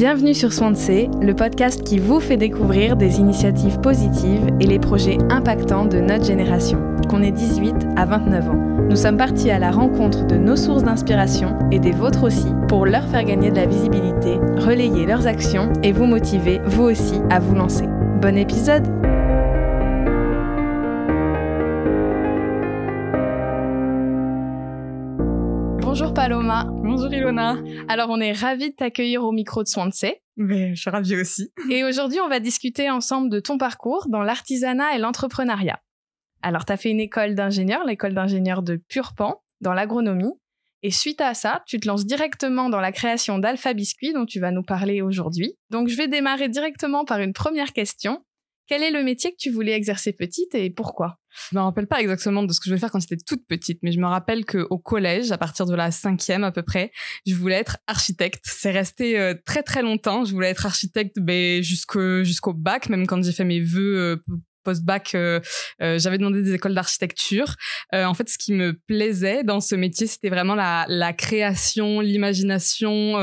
Bienvenue sur Swansea, le podcast qui vous fait découvrir des initiatives positives et les projets impactants de notre génération, qu'on ait 18 à 29 ans. Nous sommes partis à la rencontre de nos sources d'inspiration et des vôtres aussi pour leur faire gagner de la visibilité, relayer leurs actions et vous motiver, vous aussi, à vous lancer. Bon épisode Bonjour Paloma. Bonjour Ilona. Alors on est ravis de t'accueillir au micro de Swansea. Mais je suis ravie aussi. Et aujourd'hui on va discuter ensemble de ton parcours dans l'artisanat et l'entrepreneuriat. Alors tu as fait une école d'ingénieur, l'école d'ingénieur de Purpan, dans l'agronomie. Et suite à ça, tu te lances directement dans la création d'Alpha Biscuit dont tu vas nous parler aujourd'hui. Donc je vais démarrer directement par une première question. Quel est le métier que tu voulais exercer petite et pourquoi? Je me rappelle pas exactement de ce que je voulais faire quand j'étais toute petite, mais je me rappelle qu'au collège, à partir de la cinquième à peu près, je voulais être architecte. C'est resté euh, très très longtemps. Je voulais être architecte ben, jusqu'au jusqu'au bac, même quand j'ai fait mes vœux euh, post-bac, euh, euh, j'avais demandé des écoles d'architecture. Euh, en fait, ce qui me plaisait dans ce métier, c'était vraiment la, création, l'imagination,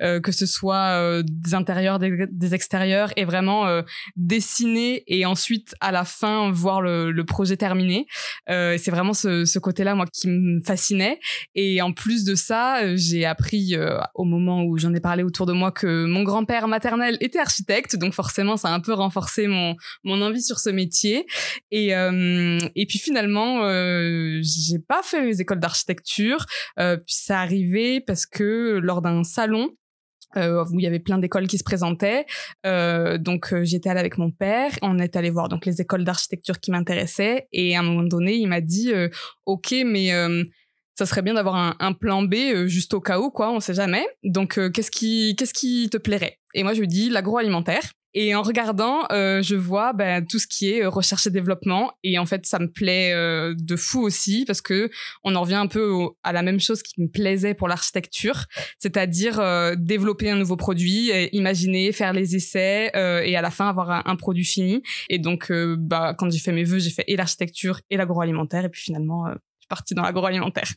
que ce soit des intérieurs, des, extérieurs, et vraiment dessiner et ensuite, à la fin, voir le, le projet terminé. c'est vraiment ce, ce côté-là, moi, qui me fascinait. Et en plus de ça, j'ai appris au moment où j'en ai parlé autour de moi que mon grand-père maternel était architecte, donc forcément, ça a un peu renforcé mon, mon envie sur ce métier. Et, euh, et puis finalement, euh, j'ai pas fait les écoles d'architecture. Euh, puis ça arrivait parce que lors d'un salon, euh, où il y avait plein d'écoles qui se présentaient. Donc j'étais allée avec mon père, on est allé voir donc les écoles d'architecture qui m'intéressaient et à un moment donné il m'a dit ok mais ça serait bien d'avoir un, plan B juste au cas où quoi, on sait jamais. Donc qu'est-ce qui qu'est-ce qui te plairait? Et moi je lui dis l'agroalimentaire. Et en regardant, euh, je vois ben, tout ce qui est euh, recherche et développement. Et en fait, ça me plaît euh, de fou aussi parce que on en revient un peu au, à la même chose qui me plaisait pour l'architecture, c'est-à-dire euh, développer un nouveau produit, et imaginer, faire les essais euh, et à la fin avoir un, produit fini. Et donc, euh, bah, quand j'ai fait mes vœux, j'ai fait et l'architecture et l'agroalimentaire. Et puis finalement, je suis partie dans l'agroalimentaire.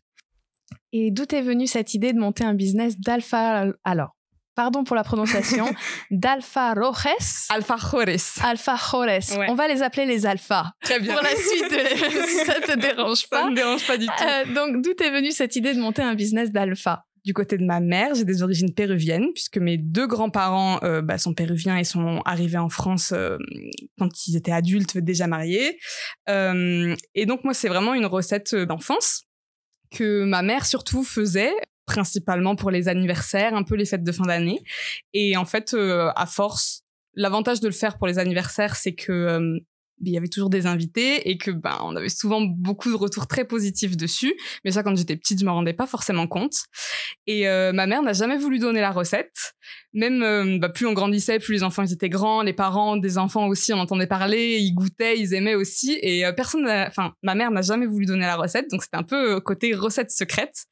Et d'où est venue cette idée de monter un business d'alpha alors? Pardon pour la prononciation, d'Alpha Rojes. Alpha Jores. Alpha Jores. Ouais. On va les appeler les Alphas. Très bien. Pour la suite, si ça te dérange pas. Ça me dérange pas du tout. Euh, donc, d'où est venue cette idée de monter un business d'Alpha? Du côté de ma mère, j'ai des origines péruviennes, puisque mes deux grands-parents euh, bah, sont péruviens et sont arrivés en France euh, quand ils étaient adultes, déjà mariés. Euh, et donc, moi, c'est vraiment une recette d'enfance que ma mère surtout faisait principalement pour les anniversaires, un peu les fêtes de fin d'année. Et en fait, euh, à force, l'avantage de le faire pour les anniversaires, c'est que euh, il y avait toujours des invités et que ben on avait souvent beaucoup de retours très positifs dessus. Mais ça quand j'étais petite je me rendais pas forcément compte. Et euh, ma mère n'a jamais voulu donner la recette. Même euh, bah, plus on grandissait plus les enfants étaient grands. Les parents des enfants aussi on entendait parler ils goûtaient ils aimaient aussi. Et euh, personne enfin ma mère n'a jamais voulu donner la recette. Donc c'était un peu côté recette secrète.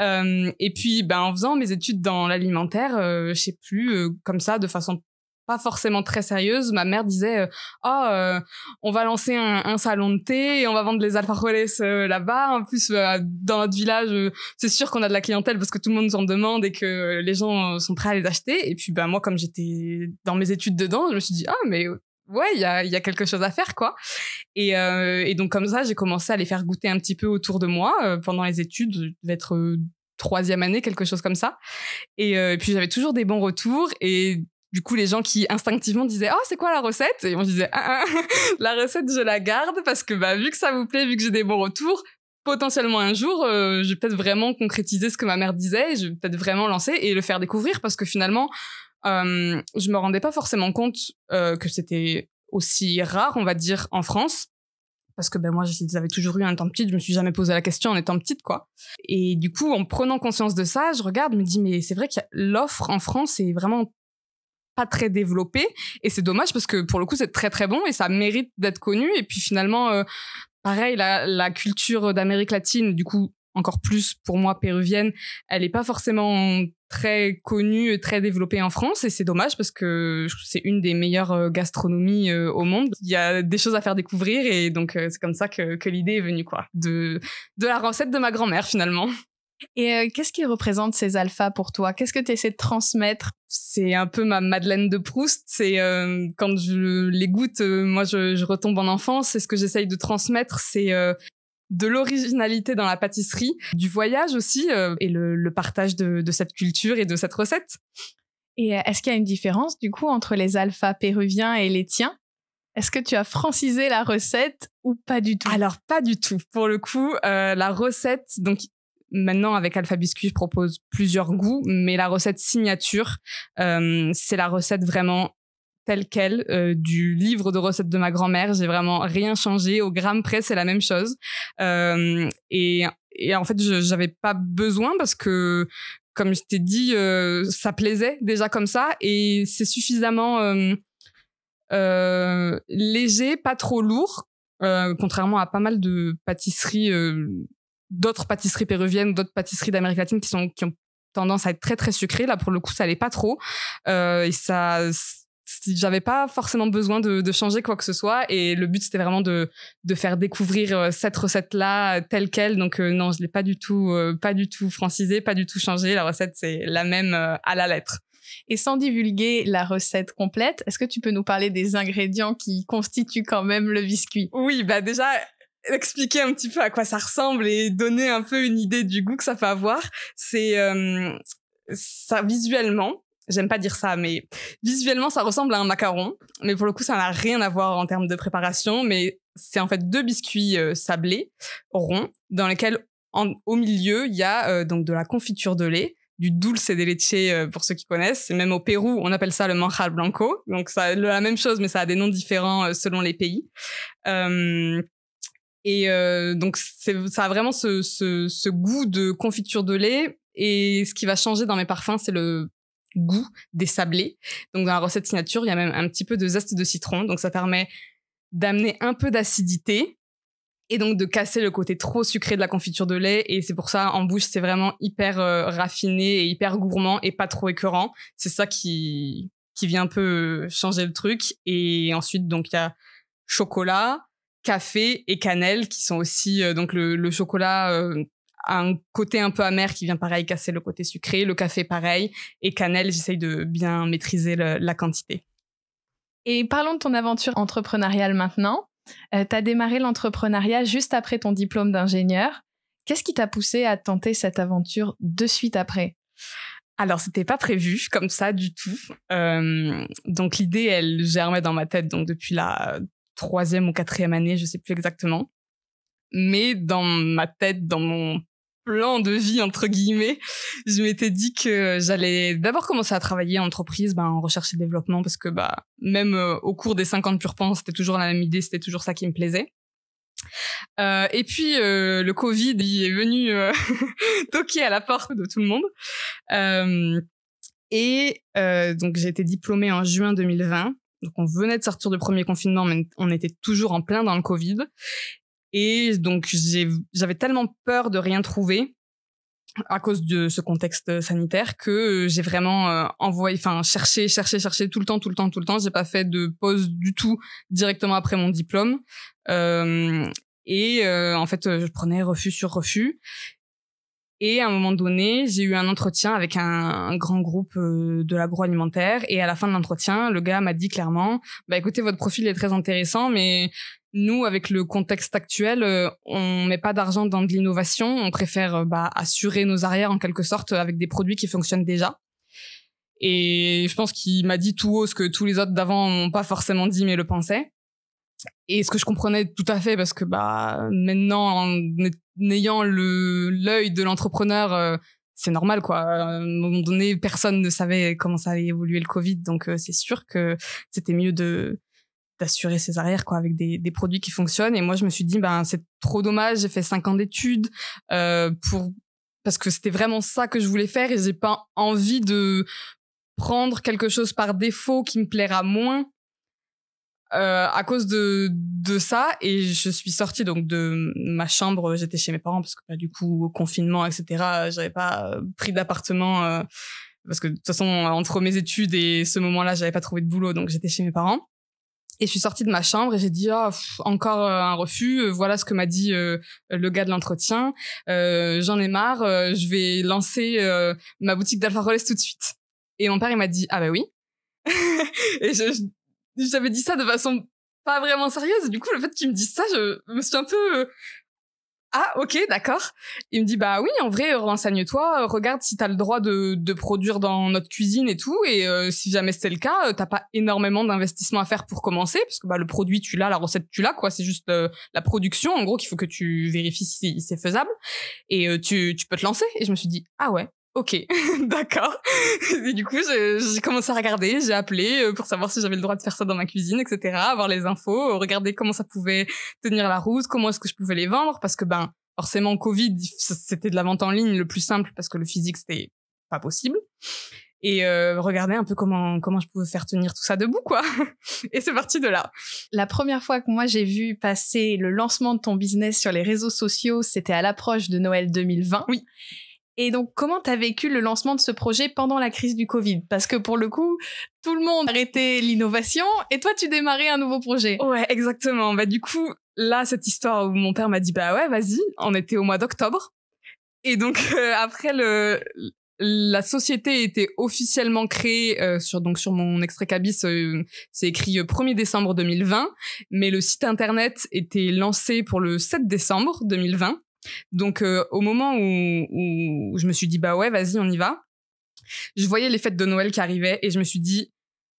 Et puis ben en faisant mes études dans l'alimentaire je sais plus comme ça de façon pas forcément très sérieuse, ma mère disait oh on va lancer un, salon de thé et on va vendre les alfajoles euh, là-bas. En plus dans notre village, c'est sûr qu'on a de la clientèle parce que tout le monde nous en demande et que les gens sont prêts à les acheter. Et puis bah moi comme j'étais dans mes études dedans, je me suis dit ah mais ouais, il y a, quelque chose à faire, quoi. Et, et donc, comme ça, j'ai commencé à les faire goûter un petit peu autour de moi pendant les études. Je devais être troisième année, quelque chose comme ça. Et, et puis, j'avais toujours des bons retours. Et du coup les gens qui instinctivement disaient oh c'est quoi la recette? Et on disait ah, ah, la recette je la garde parce que bah vu que ça vous plaît vu que j'ai des bons retours potentiellement un jour euh, je vais peut-être vraiment concrétiser ce que ma mère disait je vais peut-être vraiment lancer et le faire découvrir parce que finalement euh, je me rendais pas forcément compte euh, que c'était aussi rare on va dire en France parce que ben moi je les avais toujours eu en étant petite, je me suis jamais posé la question en étant petite quoi. Et du coup en prenant conscience de ça, je regarde, je me dis mais c'est vrai que l'offre en France est vraiment pas très développé. Et c'est dommage parce que pour le coup c'est très très bon et ça mérite d'être connu. Et puis finalement euh, pareil la, culture d'Amérique latine du coup encore plus pour moi péruvienne elle est pas forcément très connue très développée en France. Et c'est dommage parce que c'est une des meilleures euh, gastronomies euh, au monde. Il y a des choses à faire découvrir et donc c'est comme ça que, que l'idée est venue quoi. De de la recette de ma grand-mère finalement Et euh, qu'est-ce qui représente ces alphas pour toi? Qu'est-ce que tu essaies de transmettre? C'est un peu ma Madeleine de Proust. C'est euh, quand je les goûte, euh, moi je, je, retombe en enfance. Et ce que j'essaye de transmettre, c'est de l'originalité dans la pâtisserie, du voyage aussi, et le, le partage de, de, cette culture et de cette recette. Et est-ce qu'il y a une différence du coup entre les alphas péruviens et les tiens? Est-ce que tu as francisé la recette ou pas du tout? Alors pas du tout. Pour le coup, euh, la recette, donc maintenant avec Alpha Biscuit, je propose plusieurs goûts, mais la recette signature, euh, c'est la recette vraiment telle quelle euh, du livre de recettes de ma grand-mère. J'ai vraiment rien changé. Au gramme près, c'est la même chose. Euh, et, et en fait, je j'avais pas besoin parce que comme je t'ai dit, euh, ça plaisait déjà comme ça et c'est suffisamment euh, euh, léger, pas trop lourd, contrairement à pas mal de pâtisseries, d'autres pâtisseries péruviennes, d'autres pâtisseries d'Amérique latine qui sont qui ont tendance à être très très sucrées. Là, pour le coup, ça l'est pas trop. et ça, j'avais pas forcément besoin de, de, changer quoi que ce soit. Et le but, c'était vraiment de, de faire découvrir cette recette-là telle quelle. Donc non, je l'ai pas du tout, pas du tout francisé, pas du tout changé. La recette, c'est la même à la lettre. Et sans divulguer la recette complète, est-ce que tu peux nous parler des ingrédients qui constituent quand même le biscuit? Oui, bah déjà, expliquer un petit peu à quoi ça ressemble et donner un peu une idée du goût que ça peut avoir. C'est euh, ça visuellement, j'aime pas dire ça, mais visuellement ça ressemble à un macaron, mais pour le coup ça n'a rien à voir en termes de préparation, mais c'est en fait deux biscuits euh, sablés ronds dans lesquels au milieu il y a euh, donc de la confiture de lait du dulce de leche euh, pour ceux qui connaissent. Et même au Pérou, on appelle ça le manjar blanco. Donc ça la même chose, mais ça a des noms différents euh, selon les pays. Euh, et euh, donc ça a vraiment ce, ce, ce, goût de confiture de lait. Et ce qui va changer dans mes parfums, c'est le goût des sablés. Donc dans la recette signature, il y a même un petit peu de zeste de citron. Donc ça permet d'amener un peu d'acidité et donc de casser le côté trop sucré de la confiture de lait et c'est pour ça en bouche c'est vraiment hyper euh, raffiné et hyper gourmand et pas trop écœurant c'est ça qui qui vient un peu changer le truc et ensuite donc il y a chocolat café et cannelle qui sont aussi euh, donc le, le chocolat euh, a un côté un peu amer qui vient pareil casser le côté sucré. Le café pareil. Et cannelle j'essaye de bien maîtriser le, la quantité. Et parlons de ton aventure entrepreneuriale maintenant. Euh, tu as démarré l'entrepreneuriat juste après ton diplôme d'ingénieur. Qu'est-ce qui t'a poussé à tenter cette aventure de suite après? Alors, c'était pas prévu comme ça du tout. Euh, donc, l'idée, elle germait dans ma tête donc depuis la troisième ou quatrième année, je sais plus exactement. Mais dans ma tête, dans mon plan de vie entre guillemets, je m'étais dit que j'allais d'abord commencer à travailler en entreprise, ben, en recherche et développement, parce que bah même euh, au cours des 50 pur c'était toujours la même idée, c'était toujours ça qui me plaisait. Euh, et puis euh, le Covid il est venu euh, toquer à la porte de tout le monde. Euh, et donc j'ai été diplômée en juin 2020. Donc on venait de sortir du premier confinement, mais on était toujours en plein dans le Covid. Et donc, j'avais tellement peur de rien trouver à cause de ce contexte sanitaire que j'ai vraiment euh, envoyé, enfin, cherché, cherché, cherché tout le temps, tout le temps, tout le temps. J'ai pas fait de pause du tout directement après mon diplôme. Euh, et euh, en fait, je prenais refus sur refus. Et à un moment donné, j'ai eu un entretien avec un, grand groupe euh, de l'agroalimentaire. Et à la fin de l'entretien, le gars m'a dit clairement, bah écoutez, votre profil est très intéressant, mais nous, avec le contexte actuel, euh, on met pas d'argent dans de l'innovation. On préfère euh, bah, assurer nos arrières en quelque sorte avec des produits qui fonctionnent déjà. Et je pense qu'il m'a dit tout haut ce que tous les autres d'avant n'ont pas forcément dit mais le pensaient. Et ce que je comprenais tout à fait parce que bah maintenant en ayant le l'œil de l'entrepreneur euh, c'est normal quoi. À un moment donné, personne ne savait comment ça allait évoluer le Covid, donc c'est sûr que c'était mieux de d'assurer ses arrières quoi avec des, des produits qui fonctionnent. Et moi je me suis dit ben c'est trop dommage. J'ai fait cinq ans d'études euh, pour parce que c'était vraiment ça que je voulais faire et j'ai pas envie de prendre quelque chose par défaut qui me plaira moins euh, à cause de de ça et je suis sortie donc de ma chambre j'étais chez mes parents parce que bah, du coup confinement etc j'avais pas pris d'appartement euh, parce que de toute façon entre mes études et ce moment-là j'avais pas trouvé de boulot donc j'étais chez mes parents Et je suis sortie de ma chambre et j'ai dit ah, encore euh, un refus. Euh, voilà ce que m'a dit euh, le gars de l'entretien. J'en ai marre. je vais lancer ma boutique d'Alpha tout de suite. Et mon père il m'a dit ah bah oui. et j'avais dit ça de façon pas vraiment sérieuse. Du coup le fait qu'il me dise ça, je me suis un peu ah ok d'accord. Il me dit bah oui en vrai renseigne-toi, regarde si t'as le droit de, produire dans notre cuisine et tout. Et euh, si jamais c'est le cas euh, t'as pas énormément d'investissement à faire pour commencer parce que bah le produit tu l'as, la recette tu l'as quoi, c'est juste euh, la production. En gros qu'il faut que tu vérifies si c'est faisable. Et tu peux te lancer. Et je me suis dit ah ouais Ok, d'accord. Et du coup, j'ai commencé à regarder, j'ai appelé euh, pour savoir si j'avais le droit de faire ça dans ma cuisine, etc. Avoir les infos, regarder comment ça pouvait tenir la route, comment est-ce que je pouvais les vendre, parce que ben forcément Covid, c'était de la vente en ligne le plus simple parce que le physique c'était pas possible. Et euh, regarder un peu comment comment je pouvais faire tenir tout ça debout quoi. Et c'est parti de là. La première fois que moi j'ai vu passer le lancement de ton business sur les réseaux sociaux, c'était à l'approche de Noël 2020. Oui. Et donc, comment t'as vécu le lancement de ce projet pendant la crise du Covid? Parce que pour le coup, tout le monde arrêtait l'innovation et toi, tu démarrais un nouveau projet. Ouais, exactement. Bah du coup, là, cette histoire où mon père m'a dit bah ouais, vas-y. On était au mois d'octobre. Et donc euh, après le la société était officiellement créée euh, sur donc sur mon extrait cabis euh, c'est écrit 1er décembre 2020 mais le site internet était lancé pour le 7 décembre 2020 donc euh, au moment où, je me suis dit bah ouais vas-y on y va, je voyais les fêtes de Noël qui arrivaient et je me suis dit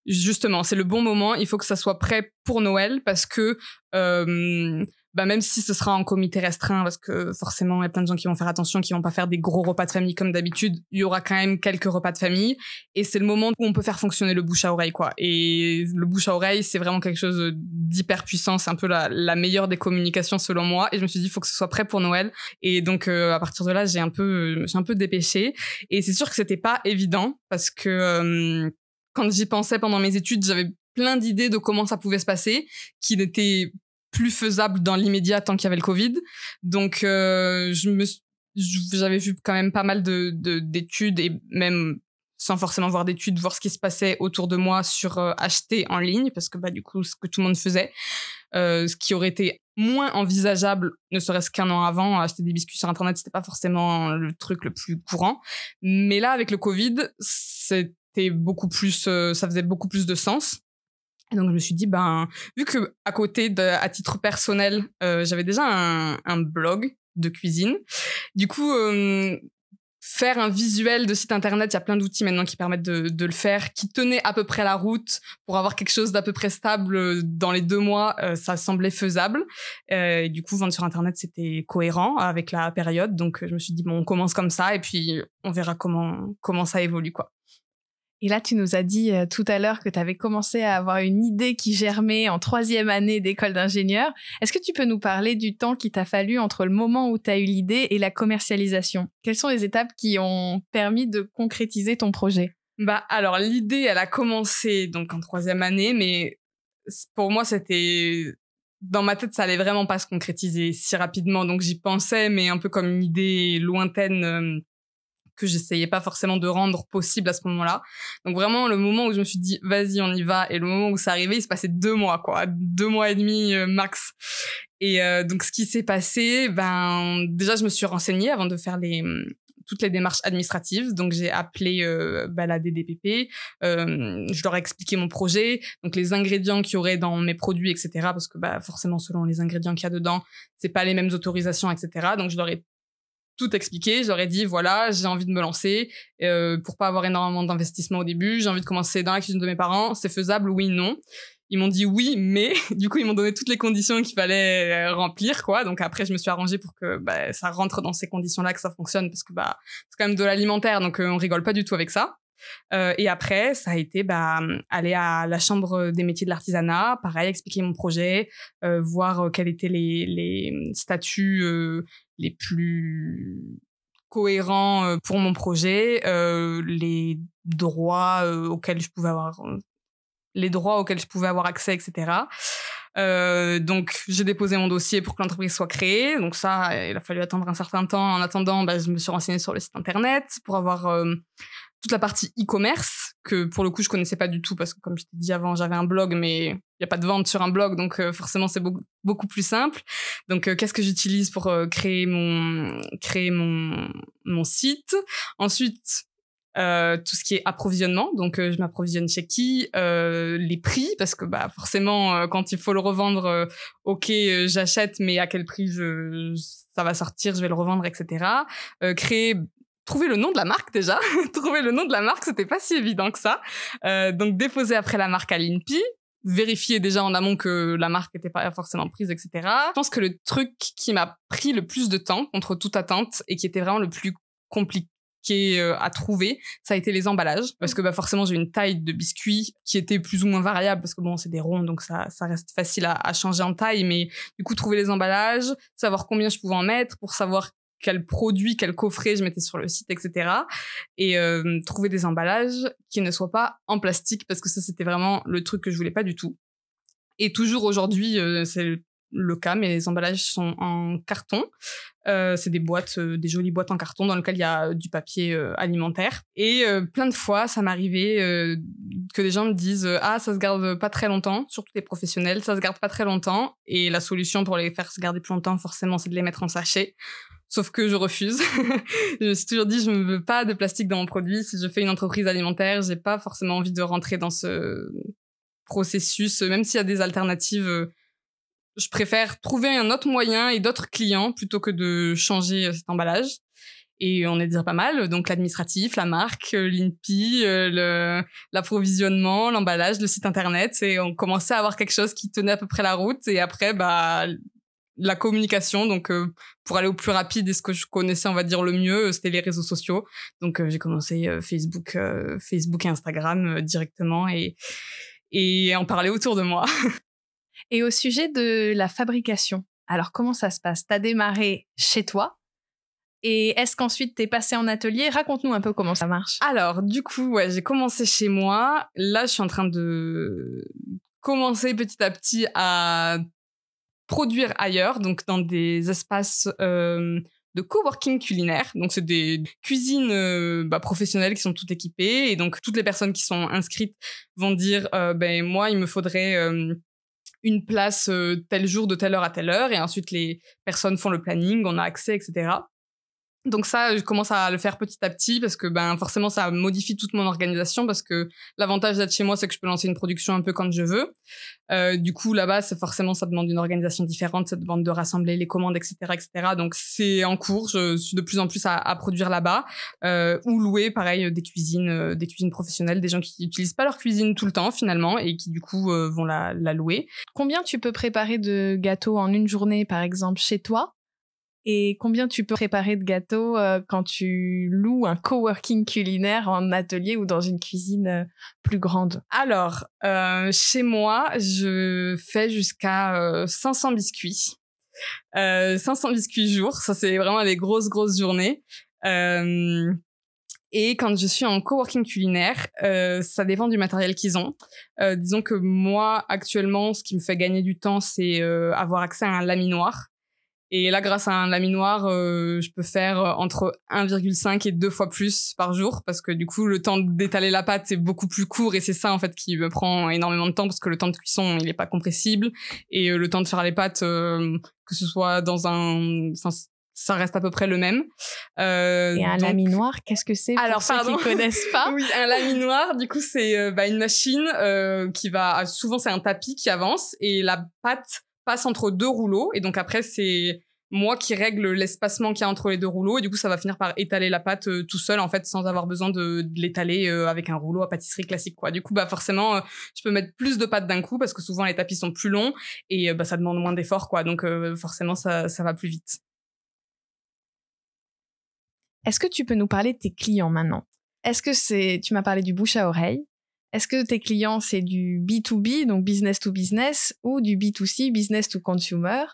justement c'est le bon moment, il faut que ça soit prêt pour Noël parce que euh, bah même si ce sera en comité restreint parce que forcément il y a plein de gens qui vont faire attention qui vont pas faire des gros repas de famille comme d'habitude il y aura quand même quelques repas de famille. Et c'est le moment où on peut faire fonctionner le bouche à oreille quoi. Et le bouche à oreille c'est vraiment quelque chose d'hyper puissant. C'est un peu la, meilleure des communications selon moi. Et je me suis dit il faut que ce soit prêt pour Noël. Et donc euh, à partir de là j'ai un peu j'ai un peu dépêché et c'est sûr que c'était pas évident parce que euh, quand j'y pensais pendant mes études j'avais plein d'idées de comment ça pouvait se passer qui n'étaient plus faisable dans l'immédiat tant qu'il y avait le Covid. Donc, euh, je me, j'avais vu quand même pas mal de, d'études et même sans forcément voir d'études, voir ce qui se passait autour de moi sur euh, acheter en ligne, parce que bah du coup, ce que tout le monde faisait, euh, ce qui aurait été moins envisageable, ne serait-ce qu'un an avant, acheter des biscuits sur Internet, c'était pas forcément le truc le plus courant. Mais là, avec le Covid, c'était beaucoup plus, ça faisait beaucoup plus de sens. Et donc je me suis dit ben vu que à côté de à titre personnel euh, j'avais déjà un, un, blog de cuisine, du coup euh, faire un visuel de site internet, il y a plein d'outils maintenant qui permettent de, de, le faire, qui tenaient à peu près la route pour avoir quelque chose d'à peu près stable dans les deux mois, euh, ça semblait faisable. et du coup, vendre sur internet, c'était cohérent avec la période. Donc, je me suis dit bon, on commence comme ça et puis on verra comment comment ça évolue quoi. Et là, tu nous as dit euh, tout à l'heure que tu avais commencé à avoir une idée qui germait en troisième année d'école d'ingénieur. Est-ce que tu peux nous parler du temps qui t'a fallu entre le moment où tu as eu l'idée et la commercialisation? Quelles sont les étapes qui ont permis de concrétiser ton projet? Bah alors l'idée, elle a commencé donc en troisième année, mais pour moi c'était dans ma tête, ça allait vraiment pas se concrétiser si rapidement. Donc j'y pensais, mais un peu comme une idée lointaine euh, que j'essayais pas forcément de rendre possible à ce moment-là. Donc vraiment le moment où je me suis dit vas-y on y va et le moment où ça arrivait il se passait deux mois quoi, deux mois et demi euh, max. Et euh, donc ce qui s'est passé, ben déjà je me suis renseignée avant de faire les toutes les démarches administratives. Donc j'ai appelé euh, bah, la DDPP, euh, je leur ai expliqué mon projet, donc les ingrédients qu'il y aurait dans mes produits, etc. Parce que bah, forcément selon les ingrédients qu'il y a dedans, c'est pas les mêmes autorisations, etc. Donc je leur ai tout expliqué. J'aurais dit voilà, j'ai envie de me lancer euh, pour pas avoir énormément d'investissement au début. J'ai envie de commencer dans la cuisine de mes parents. C'est faisable Oui, non. Ils m'ont dit oui, mais du coup ils m'ont donné toutes les conditions qu'il fallait euh, remplir quoi. Donc après je me suis arrangée pour que bah, ça rentre dans ces conditions-là, que ça fonctionne parce que bah c'est quand même de l'alimentaire, donc euh, on rigole pas du tout avec ça. Euh, et après, ça a été bah, aller à la chambre des métiers de l'artisanat, pareil, expliquer mon projet, euh, voir euh, quels étaient les, statuts les plus cohérents pour mon projet, les droits auxquels je pouvais avoir les droits auxquels je pouvais avoir accès, etc. Donc j'ai déposé mon dossier pour que l'entreprise soit créée. Donc ça, il a fallu attendre un certain temps. En attendant, bah, je me suis renseignée sur le site internet pour avoir toute la partie e-commerce que pour le coup je connaissais pas du tout parce que comme je t'ai dit avant j'avais un blog mais il y a pas de vente sur un blog donc euh, forcément c'est beaucoup, beaucoup plus simple. Donc euh, qu'est-ce que j'utilise pour euh, créer mon créer mon mon site? Ensuite euh, tout ce qui est approvisionnement. Donc je m'approvisionne chez qui? Les prix parce que bah forcément quand il faut le revendre ok j'achète mais à quel prix je, ça va sortir je vais le revendre etc créer trouver le nom de la marque déjà. trouver le nom de la marque, c'était pas si évident que ça. Euh, donc déposer après la marque à l'INPI, vérifier déjà en amont que la marque n'était pas forcément prise, etc. Je pense que le truc qui m'a pris le plus de temps contre toute attente et qui était vraiment le plus compliqué euh, à trouver, ça a été les emballages parce que bah forcément j'ai une taille de biscuit qui était plus ou moins variable parce que bon c'est des ronds donc ça ça reste facile à, à changer en taille mais du coup trouver les emballages, savoir combien je pouvais en mettre pour savoir quel produit, quel coffret je mettais sur le site, etc. Et euh, trouver des emballages qui ne soient pas en plastique parce que ça c'était vraiment le truc que je voulais pas du tout. Et toujours aujourd'hui, euh, c'est le cas, mais les emballages sont en carton. Euh, c'est des boîtes, euh, des jolies boîtes en carton dans lesquelles il y a du papier euh, alimentaire. Et plein de fois, ça m'arrivait que des gens me disent ah ça se garde pas très longtemps, surtout les professionnels, ça se garde pas très longtemps. Et la solution pour les faire se garder plus longtemps, forcément, c'est de les mettre en sachet. Sauf que je refuse. je me suis toujours dit, je ne veux pas de plastique dans mon produit. Si je fais une entreprise alimentaire, j'ai pas forcément envie de rentrer dans ce processus, même s'il y a des alternatives je préfère trouver un autre moyen et d'autres clients plutôt que de changer cet emballage. Et on est déjà pas mal. Donc l'administratif, la marque, l'INPI, l'approvisionnement, l'emballage, le site internet. Et on commençait à avoir quelque chose qui tenait à peu près la route. Et après, bah, la communication. Donc pour aller au plus rapide et ce que je connaissais, on va dire le mieux, c'était les réseaux sociaux. Donc j'ai commencé Facebook, Facebook et Instagram directement et et en parler autour de moi. Et au sujet de la fabrication, alors comment ça se passe? T'as démarré chez toi et est-ce qu'ensuite t'es passé en atelier? Raconte-nous un peu comment ça marche. Alors, du coup, ouais, j'ai commencé chez moi. Là, je suis en train de commencer petit à petit à produire ailleurs, donc dans des espaces euh, de coworking culinaire. Donc, c'est des cuisines euh, bah, professionnelles qui sont toutes équipées. Et donc, toutes les personnes qui sont inscrites vont dire, euh, ben moi, il me faudrait une place tel jour de telle heure à telle heure et ensuite les personnes font le planning, on a accès, etc. Donc ça, je commence à le faire petit à petit parce que ben forcément ça modifie toute mon organisation parce que l'avantage d'être chez moi c'est que je peux lancer une production un peu quand je veux. Euh, du coup là-bas c'est forcément ça demande une organisation différente, ça demande de rassembler les commandes etc etc. Donc c'est en cours, je suis de plus en plus à, produire là-bas euh, ou louer pareil des cuisines, euh, des cuisines professionnelles, des gens qui utilisent pas leur cuisine tout le temps finalement et qui du coup euh, vont la, la louer. Combien tu peux préparer de gâteaux en une journée par exemple chez toi? Et combien tu peux préparer de gâteaux euh, quand tu loues un coworking culinaire en atelier ou dans une cuisine euh, plus grande? Alors, euh, chez moi, je fais jusqu'à 500 biscuits. 500 biscuits jour, ça c'est vraiment des grosses, grosses journées. Et quand je suis en coworking culinaire, ça dépend du matériel qu'ils ont. disons que moi, actuellement, ce qui me fait gagner du temps, c'est avoir accès à un laminoir. Et là, grâce à un laminoir, euh, je peux faire euh, entre 1,5 et 2 fois plus par jour parce que du coup, le temps d'étaler la pâte est beaucoup plus court et c'est ça en fait qui me prend énormément de temps parce que le temps de cuisson il est pas compressible et euh, le temps de faire les pâtes, que ce soit dans un, ça reste à peu près le même. Euh, et un laminoir, qu'est-ce que c'est Alors, ceux qui connaissent pas Oui, un laminoir, du coup, c'est bah, une machine qui va souvent c'est un tapis qui avance et la pâte passe entre deux rouleaux. Et donc après, c'est moi qui règle l'espacement qu'il y a entre les deux rouleaux. Et du coup, ça va finir par étaler la pâte euh, tout seul, en fait, sans avoir besoin de, l'étaler euh, avec un rouleau à pâtisserie classique, quoi. Du coup, bah forcément, euh, je peux mettre plus de pâte d'un coup parce que souvent les tapis sont plus longs et bah ça demande moins d'efforts, quoi. Donc forcément, ça, ça va plus vite. Est-ce que tu peux nous parler de tes clients maintenant? Est-ce que c'est, tu m'as parlé du bouche à oreille, est-ce que tes clients, c'est du B2B, donc business to business, ou du B2C, business to consumer?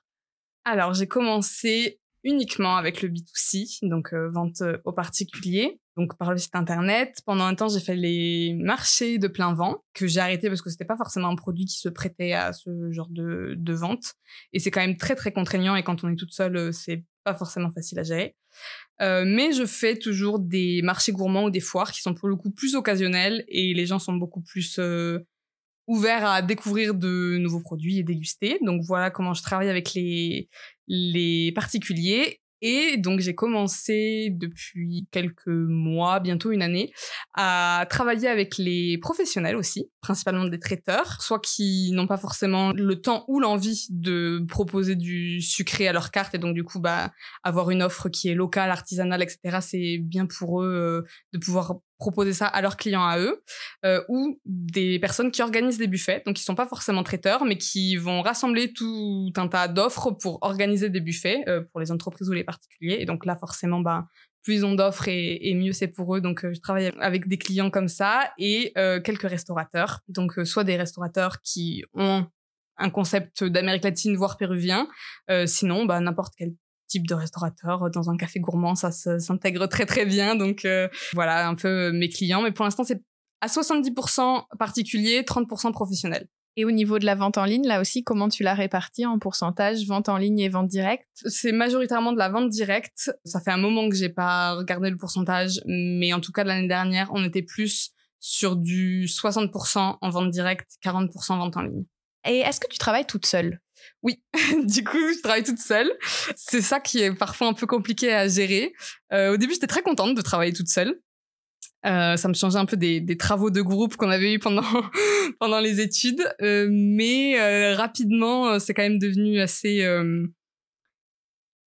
Alors, j'ai commencé uniquement avec le B2C, donc vente aux particuliers donc par le site internet. Pendant un temps, j'ai fait les marchés de plein vent que j'ai arrêté parce que c'était pas forcément un produit qui se prêtait à ce genre de, de vente. Et c'est quand même très très contraignant et quand on est toute seule, euh, c'est pas forcément facile à gérer. Euh, mais je fais toujours des marchés gourmands ou des foires qui sont pour le coup plus occasionnels et les gens sont beaucoup plus euh, ouverts à découvrir de nouveaux produits et déguster. Donc voilà comment je travaille avec les les particuliers et donc j'ai commencé depuis quelques mois, bientôt une année, à travailler avec les professionnels aussi, principalement des traiteurs, soit qui n'ont pas forcément le temps ou l'envie de proposer du sucré à leur carte et donc du coup bah avoir une offre qui est locale, artisanale, etc. C'est bien pour eux euh, de pouvoir proposer ça à leurs clients à eux, euh, ou des personnes qui organisent des buffets, donc qui sont pas forcément traiteurs, mais qui vont rassembler tout un tas d'offres pour organiser des buffets euh, pour les entreprises ou les particuliers. Et donc là, forcément, bah, plus ils ont d'offres et, mieux c'est pour eux. Donc euh, je travaille avec des clients comme ça et quelques restaurateurs. Donc soit des restaurateurs qui ont un concept d'Amérique latine, voire péruvien, sinon bah, n'importe quel type de restaurateur euh, dans un café gourmand, ça s'intègre très très bien. Donc euh, voilà un peu mes clients. Mais pour l'instant, c'est à 70% particulier, 30% professionnel. Et au niveau de la vente en ligne, là aussi, comment tu l'as réparti en pourcentage, vente en ligne et vente directe? C'est majoritairement de la vente directe. Ça fait un moment que j'ai pas regardé le pourcentage, mais en tout cas de l'année dernière, on était plus sur du 60% en vente directe, 40% en vente en ligne. Et est-ce que tu travailles toute seule? Oui, du coup, je travaille toute seule. C'est ça qui est parfois un peu compliqué à gérer. Euh, au début, j'étais très contente de travailler toute seule. Euh, ça me changeait un peu des, des travaux de groupe qu'on avait eu pendant pendant les études, euh, mais euh, rapidement, c'est quand même devenu assez euh,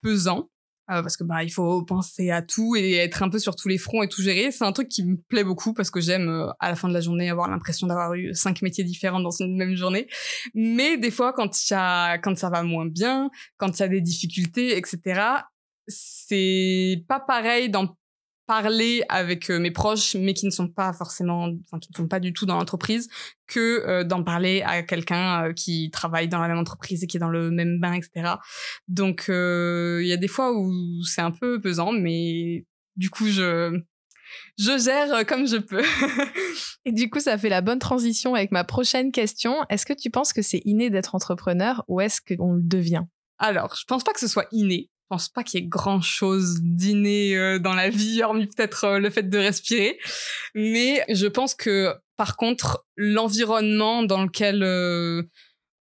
pesant. Euh, parce que bah il faut penser à tout et être un peu sur tous les fronts et tout gérer. C'est un truc qui me plaît beaucoup parce que j'aime euh, à la fin de la journée avoir l'impression d'avoir eu cinq métiers différents dans une même journée. Mais des fois quand y a quand ça va moins bien, quand il y a des difficultés, etc. C'est pas pareil dans parler avec euh, mes proches, mais qui ne sont pas forcément, enfin, qui ne sont pas du tout dans l'entreprise, que euh, d'en parler à quelqu'un euh, qui travaille dans la même entreprise et qui est dans le même bain, etc. Donc, il y a des fois où c'est un peu pesant, mais du coup, je, je gère comme je peux. et du coup, ça fait la bonne transition avec ma prochaine question. Est-ce que tu penses que c'est inné d'être entrepreneur ou est-ce qu'on le devient? Alors, je pense pas que ce soit inné pense pas qu'il y ait grand chose d'inné euh, dans la vie, hormis peut-être euh, le fait de respirer. Mais je pense que, par contre, l'environnement dans lequel euh,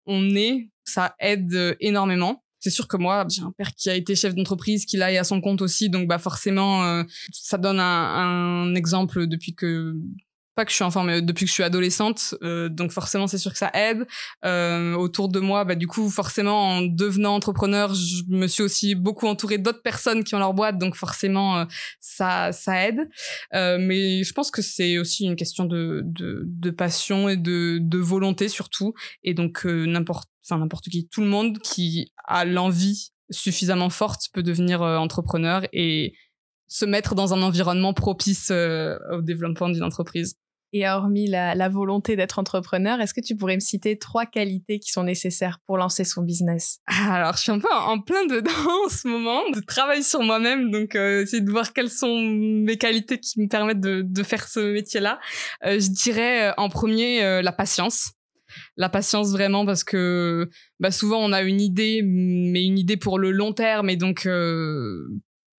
on est, ça aide énormément. C'est sûr que moi, j'ai un père qui a été chef d'entreprise, qui là est à son compte aussi, donc bah forcément, ça donne un exemple depuis que pas que je suis enfant, mais depuis que je suis adolescente. Euh, donc forcément, c'est sûr que ça aide. Euh, autour de moi, bah du coup, forcément, en devenant entrepreneur, je me suis aussi beaucoup entourée d'autres personnes qui ont leur boîte, donc forcément, euh, ça ça aide. Euh, mais je pense que c'est aussi une question de, de, de passion et de, de volonté surtout. Et donc euh, n'importe, enfin n'importe qui, tout le monde qui a l'envie suffisamment forte peut devenir entrepreneur et se mettre dans un environnement propice euh, au développement d'une entreprise. Et hormis la, la volonté d'être entrepreneur, est-ce que tu pourrais me citer trois qualités qui sont nécessaires pour lancer son business? Alors, je suis un peu en, plein dedans en ce moment, de travail sur moi-même, donc euh, essayer de voir quelles sont mes qualités qui me permettent de, de faire ce métier-là. Euh, je dirais euh, en premier la patience. La patience vraiment parce que bah, souvent on a une idée, mais une idée pour le long terme et donc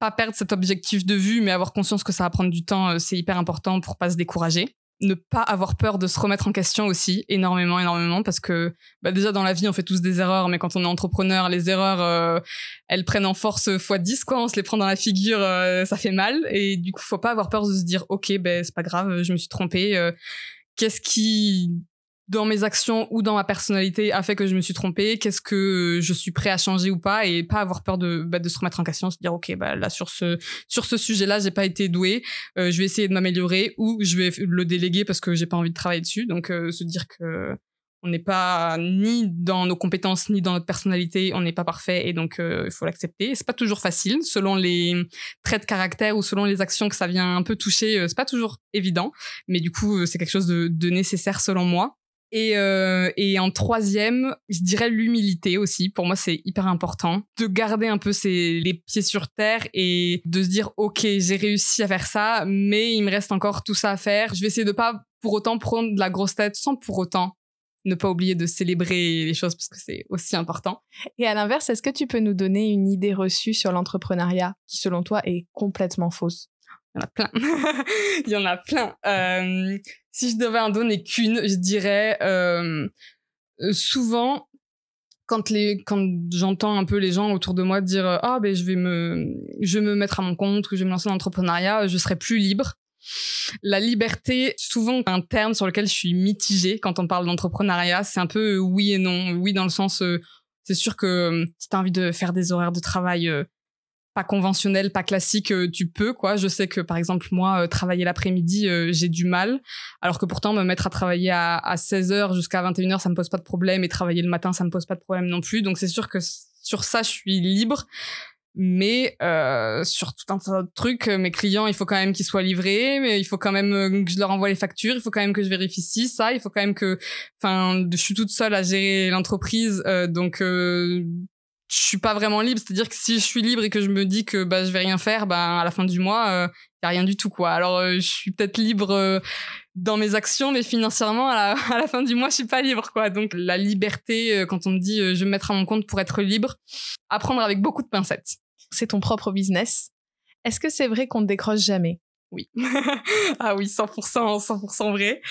pas perdre cet objectif de vue, mais avoir conscience que ça va prendre du temps, euh, c'est hyper important pour pas se décourager. Ne pas avoir peur de se remettre en question aussi, énormément, énormément, parce que bah déjà dans la vie on fait tous des erreurs, mais quand on est entrepreneur, les erreurs euh, elles prennent en force x 10 quoi, on se les prend dans la figure, euh, ça fait mal, et du coup faut pas avoir peur de se dire ok ben c'est pas grave, je me suis trompé. Qu'est-ce qui dans mes actions ou dans ma personnalité a fait que je me suis trompée Qu'est-ce que je suis prêt à changer ou pas Et pas avoir peur de, bah, de se remettre en question, se dire ok bah là sur ce sur ce sujet-là j'ai pas été doué, euh, je vais essayer de m'améliorer ou je vais le déléguer parce que j'ai pas envie de travailler dessus. Donc euh, se dire que on n'est pas ni dans nos compétences ni dans notre personnalité, on n'est pas parfait et donc euh, il faut l'accepter. C'est pas toujours facile selon les traits de caractère ou selon les actions que ça vient un peu toucher. c'est pas toujours évident, mais du coup c'est quelque chose de, de nécessaire selon moi Et, euh, et en troisième, je dirais l'humilité aussi. Pour moi, c'est hyper important de garder un peu ses, les pieds sur terre et de se dire, OK, j'ai réussi à faire ça, mais il me reste encore tout ça à faire. Je vais essayer de pas pour autant prendre de la grosse tête sans pour autant ne pas oublier de célébrer les choses parce que c'est aussi important. Et à l'inverse, est-ce que tu peux nous donner une idée reçue sur l'entrepreneuriat qui, selon toi, est complètement fausse? Il y en a plein. Il y en a plein. Euh, si je devais en donner qu'une, je dirais euh, euh, souvent quand les quand j'entends un peu les gens autour de moi dire ah ben je vais me je vais me mettre à mon compte que je vais me lancer dans l'entrepreneuriat je serai plus libre la liberté, souvent un terme sur lequel je suis mitigée quand on parle d'entrepreneuriat, c'est un peu oui et non. Oui dans le sens, c'est sûr que si tu as envie de faire des horaires de travail pas conventionnel, pas classique, euh, tu peux quoi. Je sais que par exemple moi euh, travailler l'après-midi, euh, j'ai du mal, alors que pourtant me mettre à travailler à, à 16h jusqu'à 21h, ça me pose pas de problème et travailler le matin, ça me pose pas de problème non plus. Donc c'est sûr que sur ça, je suis libre. Mais sur tout un tas de trucs, mes clients, il faut quand même qu'ils soient livrés, mais il faut quand même que je leur envoie les factures, il faut quand même que je vérifie ci, ça, il faut quand même que, enfin, je suis toute seule à gérer l'entreprise, donc je suis pas vraiment libre. C'est-à-dire que si je suis libre et que je me dis que bah je vais rien faire, bah à la fin du mois, il euh, a rien du tout quoi. Alors euh, je suis peut-être libre euh, dans mes actions, mais financièrement à la, à fin du mois, je suis pas libre quoi. Donc la liberté, quand on me dit je vais me mettre à mon compte pour être libre, apprendre avec beaucoup de pincettes. C'est ton propre business. Est-ce que c'est vrai qu'on ne décroche jamais? Oui. ah oui, 100%, 100% vrai.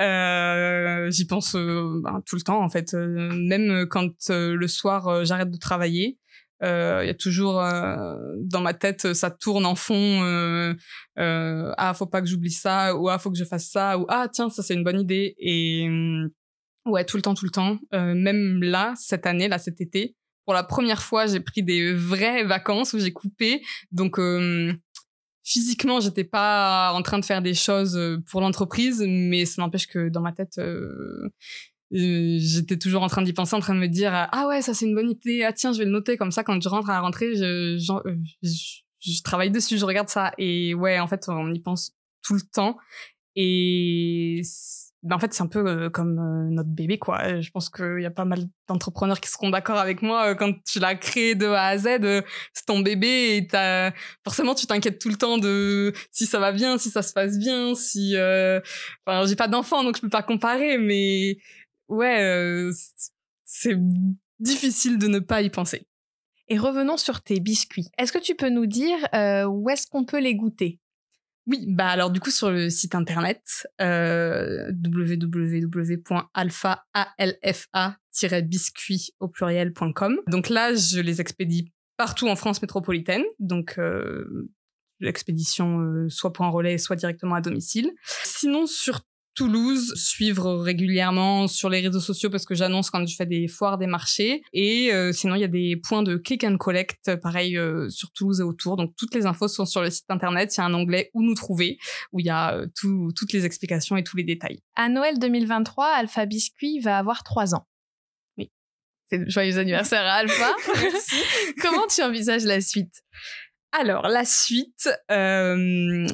Euh, J'y pense euh, ben, tout le temps, en fait. Euh, même quand euh, le soir, j'arrête de travailler, il y a toujours dans ma tête, ça tourne en fond. ah, faut pas que j'oublie ça, ou ah, faut que je fasse ça, ou ah, tiens, ça c'est une bonne idée. Et ouais, tout le temps, tout le temps. même là, cette année, là, cet été, pour la première fois, j'ai pris des vraies vacances où j'ai coupé. Donc, physiquement, j'étais pas en train de faire des choses euh, pour l'entreprise, mais ça n'empêche que dans ma tête, euh, euh, j'étais toujours en train d'y penser, en train de me dire ah ouais, ça c'est une bonne idée, ah tiens, je vais le noter comme ça. Quand je rentre à la rentrée, je, je travaille dessus, je regarde ça et ouais, en fait, on y pense tout le temps. Et ben en fait c'est un peu euh, comme euh, notre bébé quoi. Je pense qu'il y a pas mal d'entrepreneurs qui seront d'accord avec moi euh, quand tu l'as créé de A à Z c'est ton bébé et t'as forcément tu t'inquiètes tout le temps de si ça va bien si ça se passe bien si enfin j'ai pas d'enfant donc je peux pas comparer mais ouais c'est difficile de ne pas y penser. Et revenons sur tes biscuits. Est-ce que tu peux nous dire où est-ce qu'on peut les goûter? Oui, bah alors du coup sur le site internet euh, www.alpha-biscuit au pluriel.com. Donc là, je les expédie partout en France métropolitaine. Donc euh, l'expédition euh, soit pour un relais, soit directement à domicile. Sinon, sur Toulouse, suivre régulièrement sur les réseaux sociaux parce que j'annonce quand je fais des foires, des marchés. Et euh, sinon, il y a des points de click and collect, pareil, euh, sur Toulouse et autour. Donc, toutes les infos sont sur le site internet. Il y a un onglet où nous trouver, où il y a euh, toutes les explications et tous les détails. À Noël 2023, Alpha Biscuit va avoir trois ans. Oui. C'est joyeux anniversaire à Alpha. Comment tu envisages la suite? Alors, la suite, euh,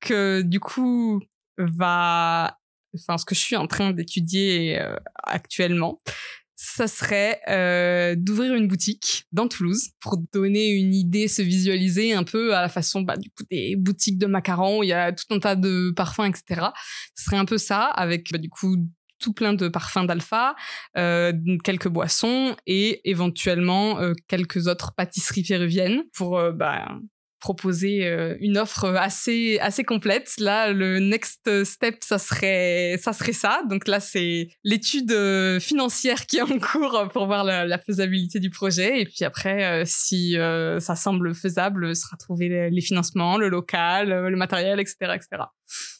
que du coup va, enfin, ce que je suis en train d'étudier euh, actuellement, ça serait euh, d'ouvrir une boutique dans Toulouse pour donner une idée, se visualiser un peu à la façon bah, du coup des boutiques de macarons, il y a tout un tas de parfums, etc. Ce serait un peu ça, avec bah, du coup tout plein de parfums d'alpha, euh, quelques boissons et éventuellement euh, quelques autres pâtisseries péruviennes pour bah, proposer euh, une offre assez assez complète. Là, le next step, ça serait ça serait ça. Donc là, c'est l'étude euh, financière qui est en cours pour voir la, faisabilité du projet. Et puis après, euh, si ça semble faisable, sera trouver les, financements, le local, le matériel, etc., etc.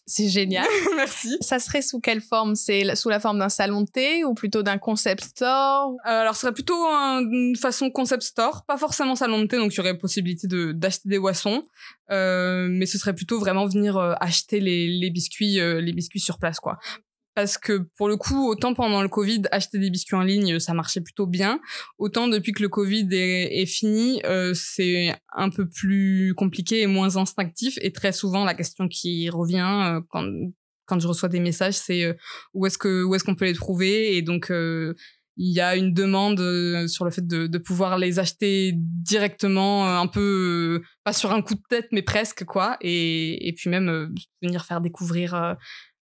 C'est génial. Merci. Ça serait sous quelle forme? C'est sous la forme d'un salon de thé ou plutôt d'un concept store? Euh, Alors, ce serait plutôt une façon concept store, pas forcément salon de thé, donc il y aurait possibilité de d'acheter des boissons, euh, mais ce serait plutôt vraiment venir euh, acheter les, les biscuits, euh, les biscuits sur place, quoi parce que pour le coup, autant pendant le Covid, acheter des biscuits en ligne, ça marchait plutôt bien. Autant depuis que le Covid est, fini, euh, c'est un peu plus compliqué et moins instinctif. Et très souvent, la question qui revient euh, quand quand je reçois des messages, c'est où est-ce que où est-ce qu'on peut les trouver? Et donc il y a une demande sur le fait de, de pouvoir les acheter directement, un peu pas sur un coup de tête, mais presque quoi, et, et puis même venir faire découvrir,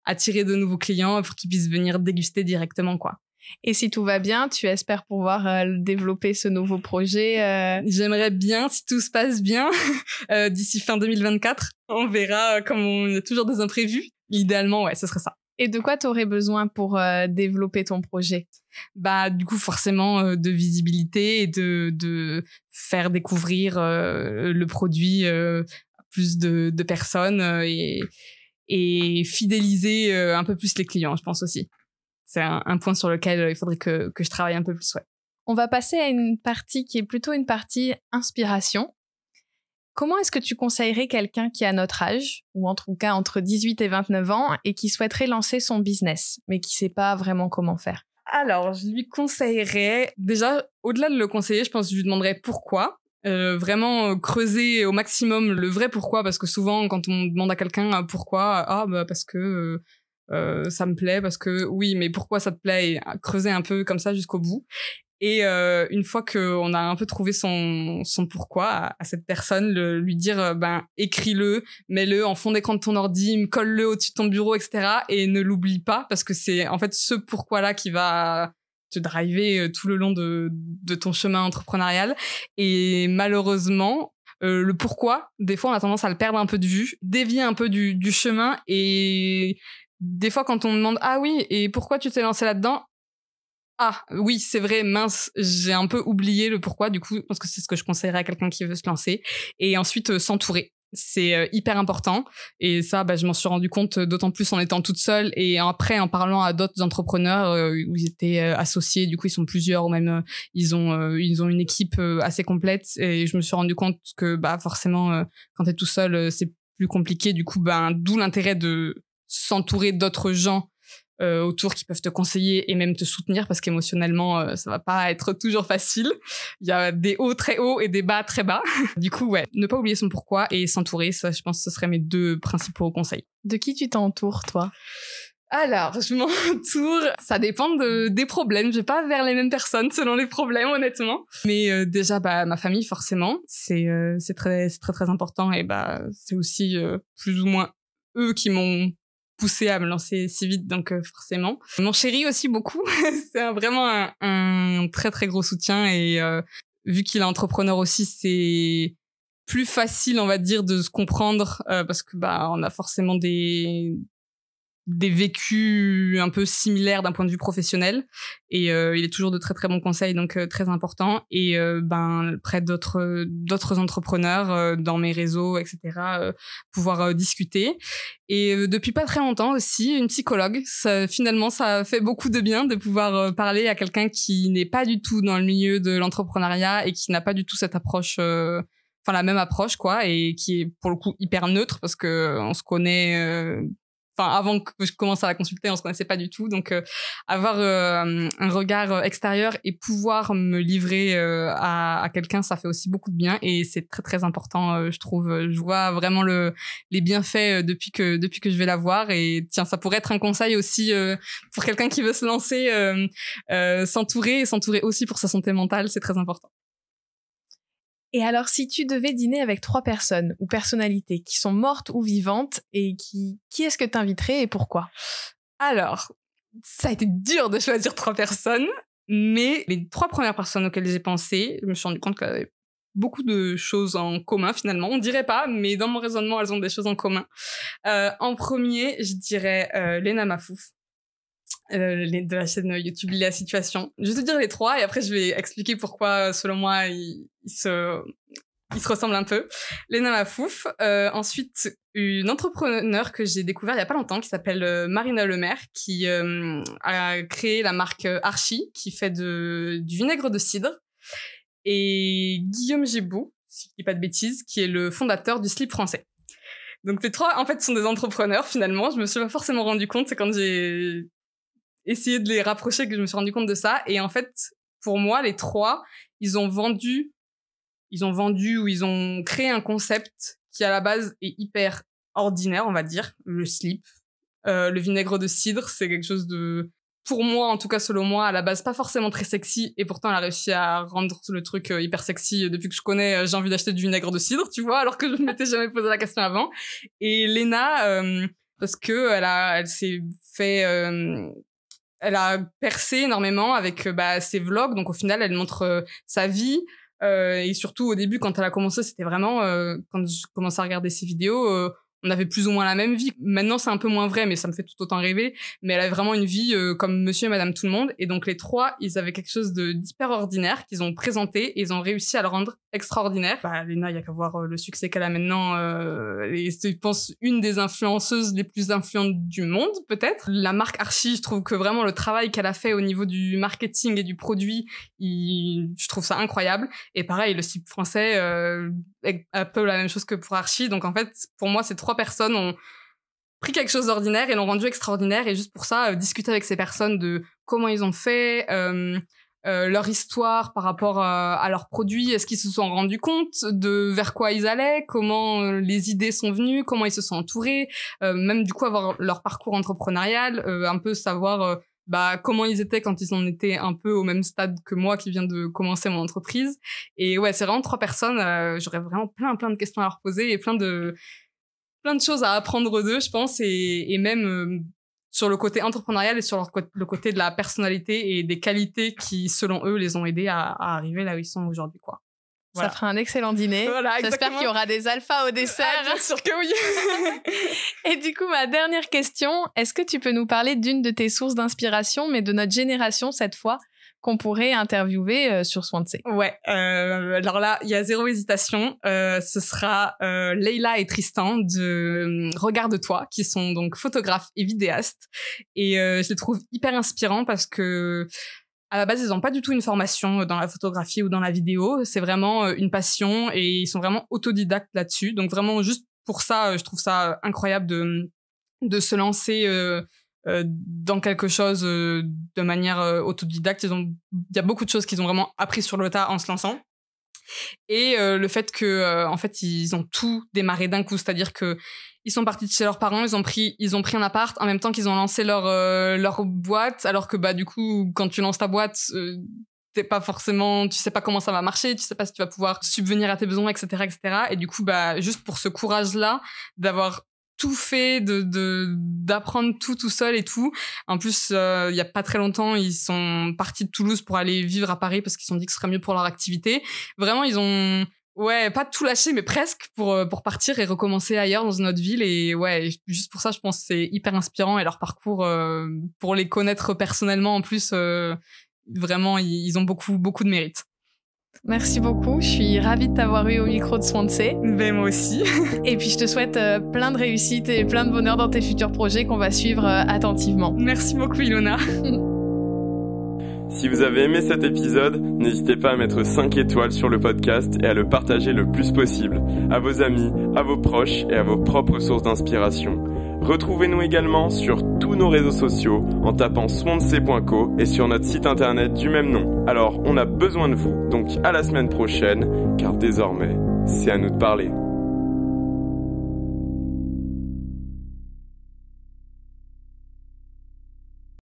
attirer de nouveaux clients pour qu'ils puissent venir déguster directement quoi. Et si tout va bien, tu espères pouvoir euh, développer ce nouveau projet euh? J'aimerais bien, si tout se passe bien, euh, d'ici fin 2024. On verra, comme on y a toujours des imprévus. Idéalement, ouais, ce serait ça. Et de quoi tu aurais besoin pour développer ton projet? Bah, du coup, forcément, de visibilité et de, de faire découvrir le produit à plus de, de personnes et, et fidéliser un peu plus les clients, je pense aussi c'est un, point sur lequel euh, il faudrait que, que je travaille un peu plus. Ouais. On va passer à une partie qui est plutôt une partie inspiration. Comment est-ce que tu conseillerais quelqu'un qui a notre âge, ou en tout cas entre 18 et 29 ans, et qui souhaiterait lancer son business, mais qui sait pas vraiment comment faire? Alors, je lui conseillerais, déjà, au-delà de le conseiller, je pense que je lui demanderais pourquoi. Euh, vraiment euh, creuser au maximum le vrai pourquoi parce que souvent quand on demande à quelqu'un pourquoi ah bah parce que euh, ça me plaît parce que oui, mais pourquoi ça te plaît creuser un peu comme ça jusqu'au bout. Et euh, une fois qu'on a un peu trouvé son, son pourquoi à, cette personne, lui dire euh, ben écris-le, mets-le en fond d'écran de ton ordi, colle-le au-dessus de ton bureau, etc. Et ne l'oublie pas parce que c'est en fait ce pourquoi-là qui va te driver euh, tout le long de, ton chemin entrepreneurial. Et malheureusement, euh, le pourquoi, des fois on a tendance à le perdre un peu de vue, dévier un peu du, chemin. Et des fois quand on me demande ah oui et pourquoi tu t'es lancé là-dedans? Ah oui c'est vrai mince j'ai un peu oublié le pourquoi du coup parce que c'est ce que je conseillerais à quelqu'un qui veut se lancer. Et ensuite euh, s'entourer c'est euh, hyper important. Et ça bah, je m'en suis rendu compte euh, d'autant plus en étant toute seule et après en parlant à d'autres entrepreneurs où ils étaient associés du coup ils sont plusieurs ou même ils ont ils ont une équipe assez complète. Et je me suis rendu compte que bah forcément quand t'es tout seul c'est plus compliqué. Du coup ben d'où l'intérêt de s'entourer d'autres gens euh, autour qui peuvent te conseiller et même te soutenir parce qu'émotionnellement euh, ça va pas être toujours facile. Il y a des hauts très hauts et des bas très bas. du coup ouais, ne pas oublier son pourquoi et s'entourer, ça je pense que ce seraient mes deux principaux conseils. De qui tu t'entoures toi? Alors, je m'entoure, ça dépend de, des problèmes. Je vais pas vers les mêmes personnes selon les problèmes, honnêtement. Mais euh, déjà, bah, ma famille, forcément, c'est c'est très, très très important et bah c'est aussi plus ou moins eux qui m'ont poussé à me lancer si vite, donc euh, forcément. Mon chéri aussi beaucoup, c'est vraiment un, un, très très gros soutien et euh, vu qu'il est entrepreneur aussi, c'est plus facile, on va dire, de se comprendre euh, parce que bah on a forcément des des vécus un peu similaires d'un point de vue professionnel. Et euh, il est toujours de très très bons conseils donc euh, très important. Et euh, ben près d'autres d'autres entrepreneurs dans mes réseaux etc pouvoir discuter. Et depuis pas très longtemps aussi une psychologue ça, finalement ça fait beaucoup de bien de pouvoir parler à quelqu'un qui n'est pas du tout dans le milieu de l'entrepreneuriat et qui n'a pas du tout cette approche enfin la même approche quoi et qui est pour le coup hyper neutre parce que on se connaît enfin avant que je commence à la consulter on se connaissait pas du tout. Donc euh, avoir euh, un regard extérieur et pouvoir me livrer euh, à, à quelqu'un ça fait aussi beaucoup de bien et c'est très très important je trouve. Je vois vraiment le les bienfaits depuis que depuis que je vais la voir et tiens ça pourrait être un conseil aussi pour quelqu'un qui veut se lancer s'entourer et s'entourer aussi pour sa santé mentale c'est très important et alors, si tu devais dîner avec trois personnes ou personnalités qui sont mortes ou vivantes, et qui, qui est-ce que tu inviterais et pourquoi? Alors, ça a été dur de choisir trois personnes, mais les trois premières personnes auxquelles j'ai pensé, je me suis rendu compte qu'elles avaient beaucoup de choses en commun finalement. On dirait pas, mais dans mon raisonnement, elles ont des choses en commun. Euh, en premier, je dirais euh, Lena Mafouf. Euh, de la chaîne YouTube La Situation. Je vais te dire les trois et après je vais expliquer pourquoi, selon moi, ils, se, ils se ressemblent un peu. Léna Mafouf. Euh, ensuite, une entrepreneur que j'ai découvert il y a pas longtemps qui s'appelle euh, Marina Lemaire qui euh, a créé la marque Archie qui fait de, du vinaigre de cidre. Et Guillaume Gibou, si je dis pas de bêtises, qui est le fondateur du slip français. Donc les trois, en fait, sont des entrepreneurs finalement. Je me suis pas forcément rendu compte, c'est quand j'ai essayer de les rapprocher que je me suis rendu compte de ça. Et en fait, pour moi, les trois, ils ont vendu, ils ont vendu ou ils ont créé un concept qui à la base est hyper ordinaire, on va dire, le slip. le vinaigre de cidre, c'est quelque chose de pour moi, en tout cas selon moi, à la base pas forcément très sexy, et pourtant elle a réussi à rendre le truc hyper sexy. Depuis que je connais, j'ai envie d'acheter du vinaigre de cidre, tu vois, alors que je ne m'étais jamais posé la question avant. Et Lena, parce que elle a, elle s'est fait, euh, elle a percé énormément avec euh, bah, ses vlogs. Donc au final, elle montre euh, sa vie. et surtout au début, quand elle a commencé, c'était vraiment quand je commençais à regarder ses vidéos on avait plus ou moins la même vie. Maintenant, c'est un peu moins vrai, mais ça me fait tout autant rêver. Mais elle avait vraiment une vie euh, comme monsieur et madame tout le monde. Et donc, les trois, ils avaient quelque chose d'hyper ordinaire qu'ils ont présenté et ils ont réussi à le rendre extraordinaire. Bah, Lena, il y a qu'à voir euh, le succès qu'elle a maintenant. Euh, et je pense une des influenceuses les plus influentes du monde, peut-être. La marque Archie, je trouve que vraiment le travail qu'elle a fait au niveau du marketing et du produit, je trouve ça incroyable. Et pareil, le site français, euh, un peu la même chose que pour Archie. Donc, en fait, pour moi, ces trois personnes ont pris quelque chose d'ordinaire et l'ont rendu extraordinaire. Et juste pour ça, euh, discuter avec ces personnes de comment ils ont fait, euh, euh, leur histoire par rapport à leurs produits, est-ce qu'ils se sont rendus compte de vers quoi ils allaient, comment les idées sont venues, comment ils se sont entourés, même du coup avoir leur parcours entrepreneurial, un peu savoir bah comment ils étaient quand ils en étaient un peu au même stade que moi qui viens de commencer mon entreprise. Et ouais, c'est vraiment trois personnes. J'aurais vraiment plein plein de questions à leur poser et plein de plein de choses à apprendre d'eux, je pense, et, et même euh, sur le côté entrepreneurial et sur le côté de la personnalité et des qualités qui, selon eux, les ont aidés à, à arriver là où ils sont aujourd'hui, quoi. Ça fera un excellent dîner. Voilà, J'espère qu'il y aura des alphas au dessert. Ah, bien sûr que oui. et du coup, ma dernière question, est-ce que tu peux nous parler d'une de tes sources d'inspiration, mais de notre génération cette fois, qu'on pourrait interviewer euh, sur Swansea. Ouais, euh, alors là, il y a zéro hésitation. Euh, ce sera Leila et Tristan de Regarde-toi, qui sont donc photographes et vidéastes. Et je les trouve hyper inspirants parce que à la base, ils n'ont pas du tout une formation dans la photographie ou dans la vidéo. C'est vraiment une passion et ils sont vraiment autodidactes là-dessus. Donc vraiment, juste pour ça, je trouve ça incroyable de de se lancer dans quelque chose euh, de manière euh, autodidacte. Il y a beaucoup de choses qu'ils ont vraiment appris sur le tas en se lançant. Et le fait que, en fait, ils ont tout démarré d'un coup, c'est-à-dire que ils sont partis de chez leurs parents, ils ont pris, ils ont pris un appart en même temps qu'ils ont lancé leur leur boîte, alors que bah du coup, quand tu lances ta boîte, t'es pas forcément, tu sais pas comment ça va marcher, tu sais pas si tu vas pouvoir subvenir à tes besoins, etc., etc. Et du coup, bah juste pour ce courage-là d'avoir tout fait, de d'apprendre tout tout seul et tout. En plus, euh, il y a pas très longtemps, ils sont partis de Toulouse pour aller vivre à Paris parce qu'ils se sont dit que ce serait mieux pour leur activité. Vraiment, ils ont ouais pas tout lâché, mais presque pour euh, pour partir et recommencer ailleurs dans une autre ville. Et ouais, juste pour ça, je pense c'est hyper inspirant et leur parcours euh, pour les connaître personnellement en plus, vraiment, ils ont beaucoup beaucoup de mérite. Merci beaucoup. Je suis ravie de t'avoir eu au micro de Swansea. Ben moi aussi. et puis je te souhaite euh, plein de réussite et plein de bonheur dans tes futurs projets qu'on va suivre euh, attentivement. Merci beaucoup Ilona. Si vous avez aimé cet épisode, n'hésitez pas à mettre 5 étoiles sur le podcast et à le partager le plus possible à vos amis, à vos proches et à vos propres sources d'inspiration. Retrouvez-nous également sur tous nos réseaux sociaux en tapant swansea.co et sur notre site internet du même nom. Alors, on a besoin de vous, donc à la semaine prochaine, car désormais, c'est à nous de parler.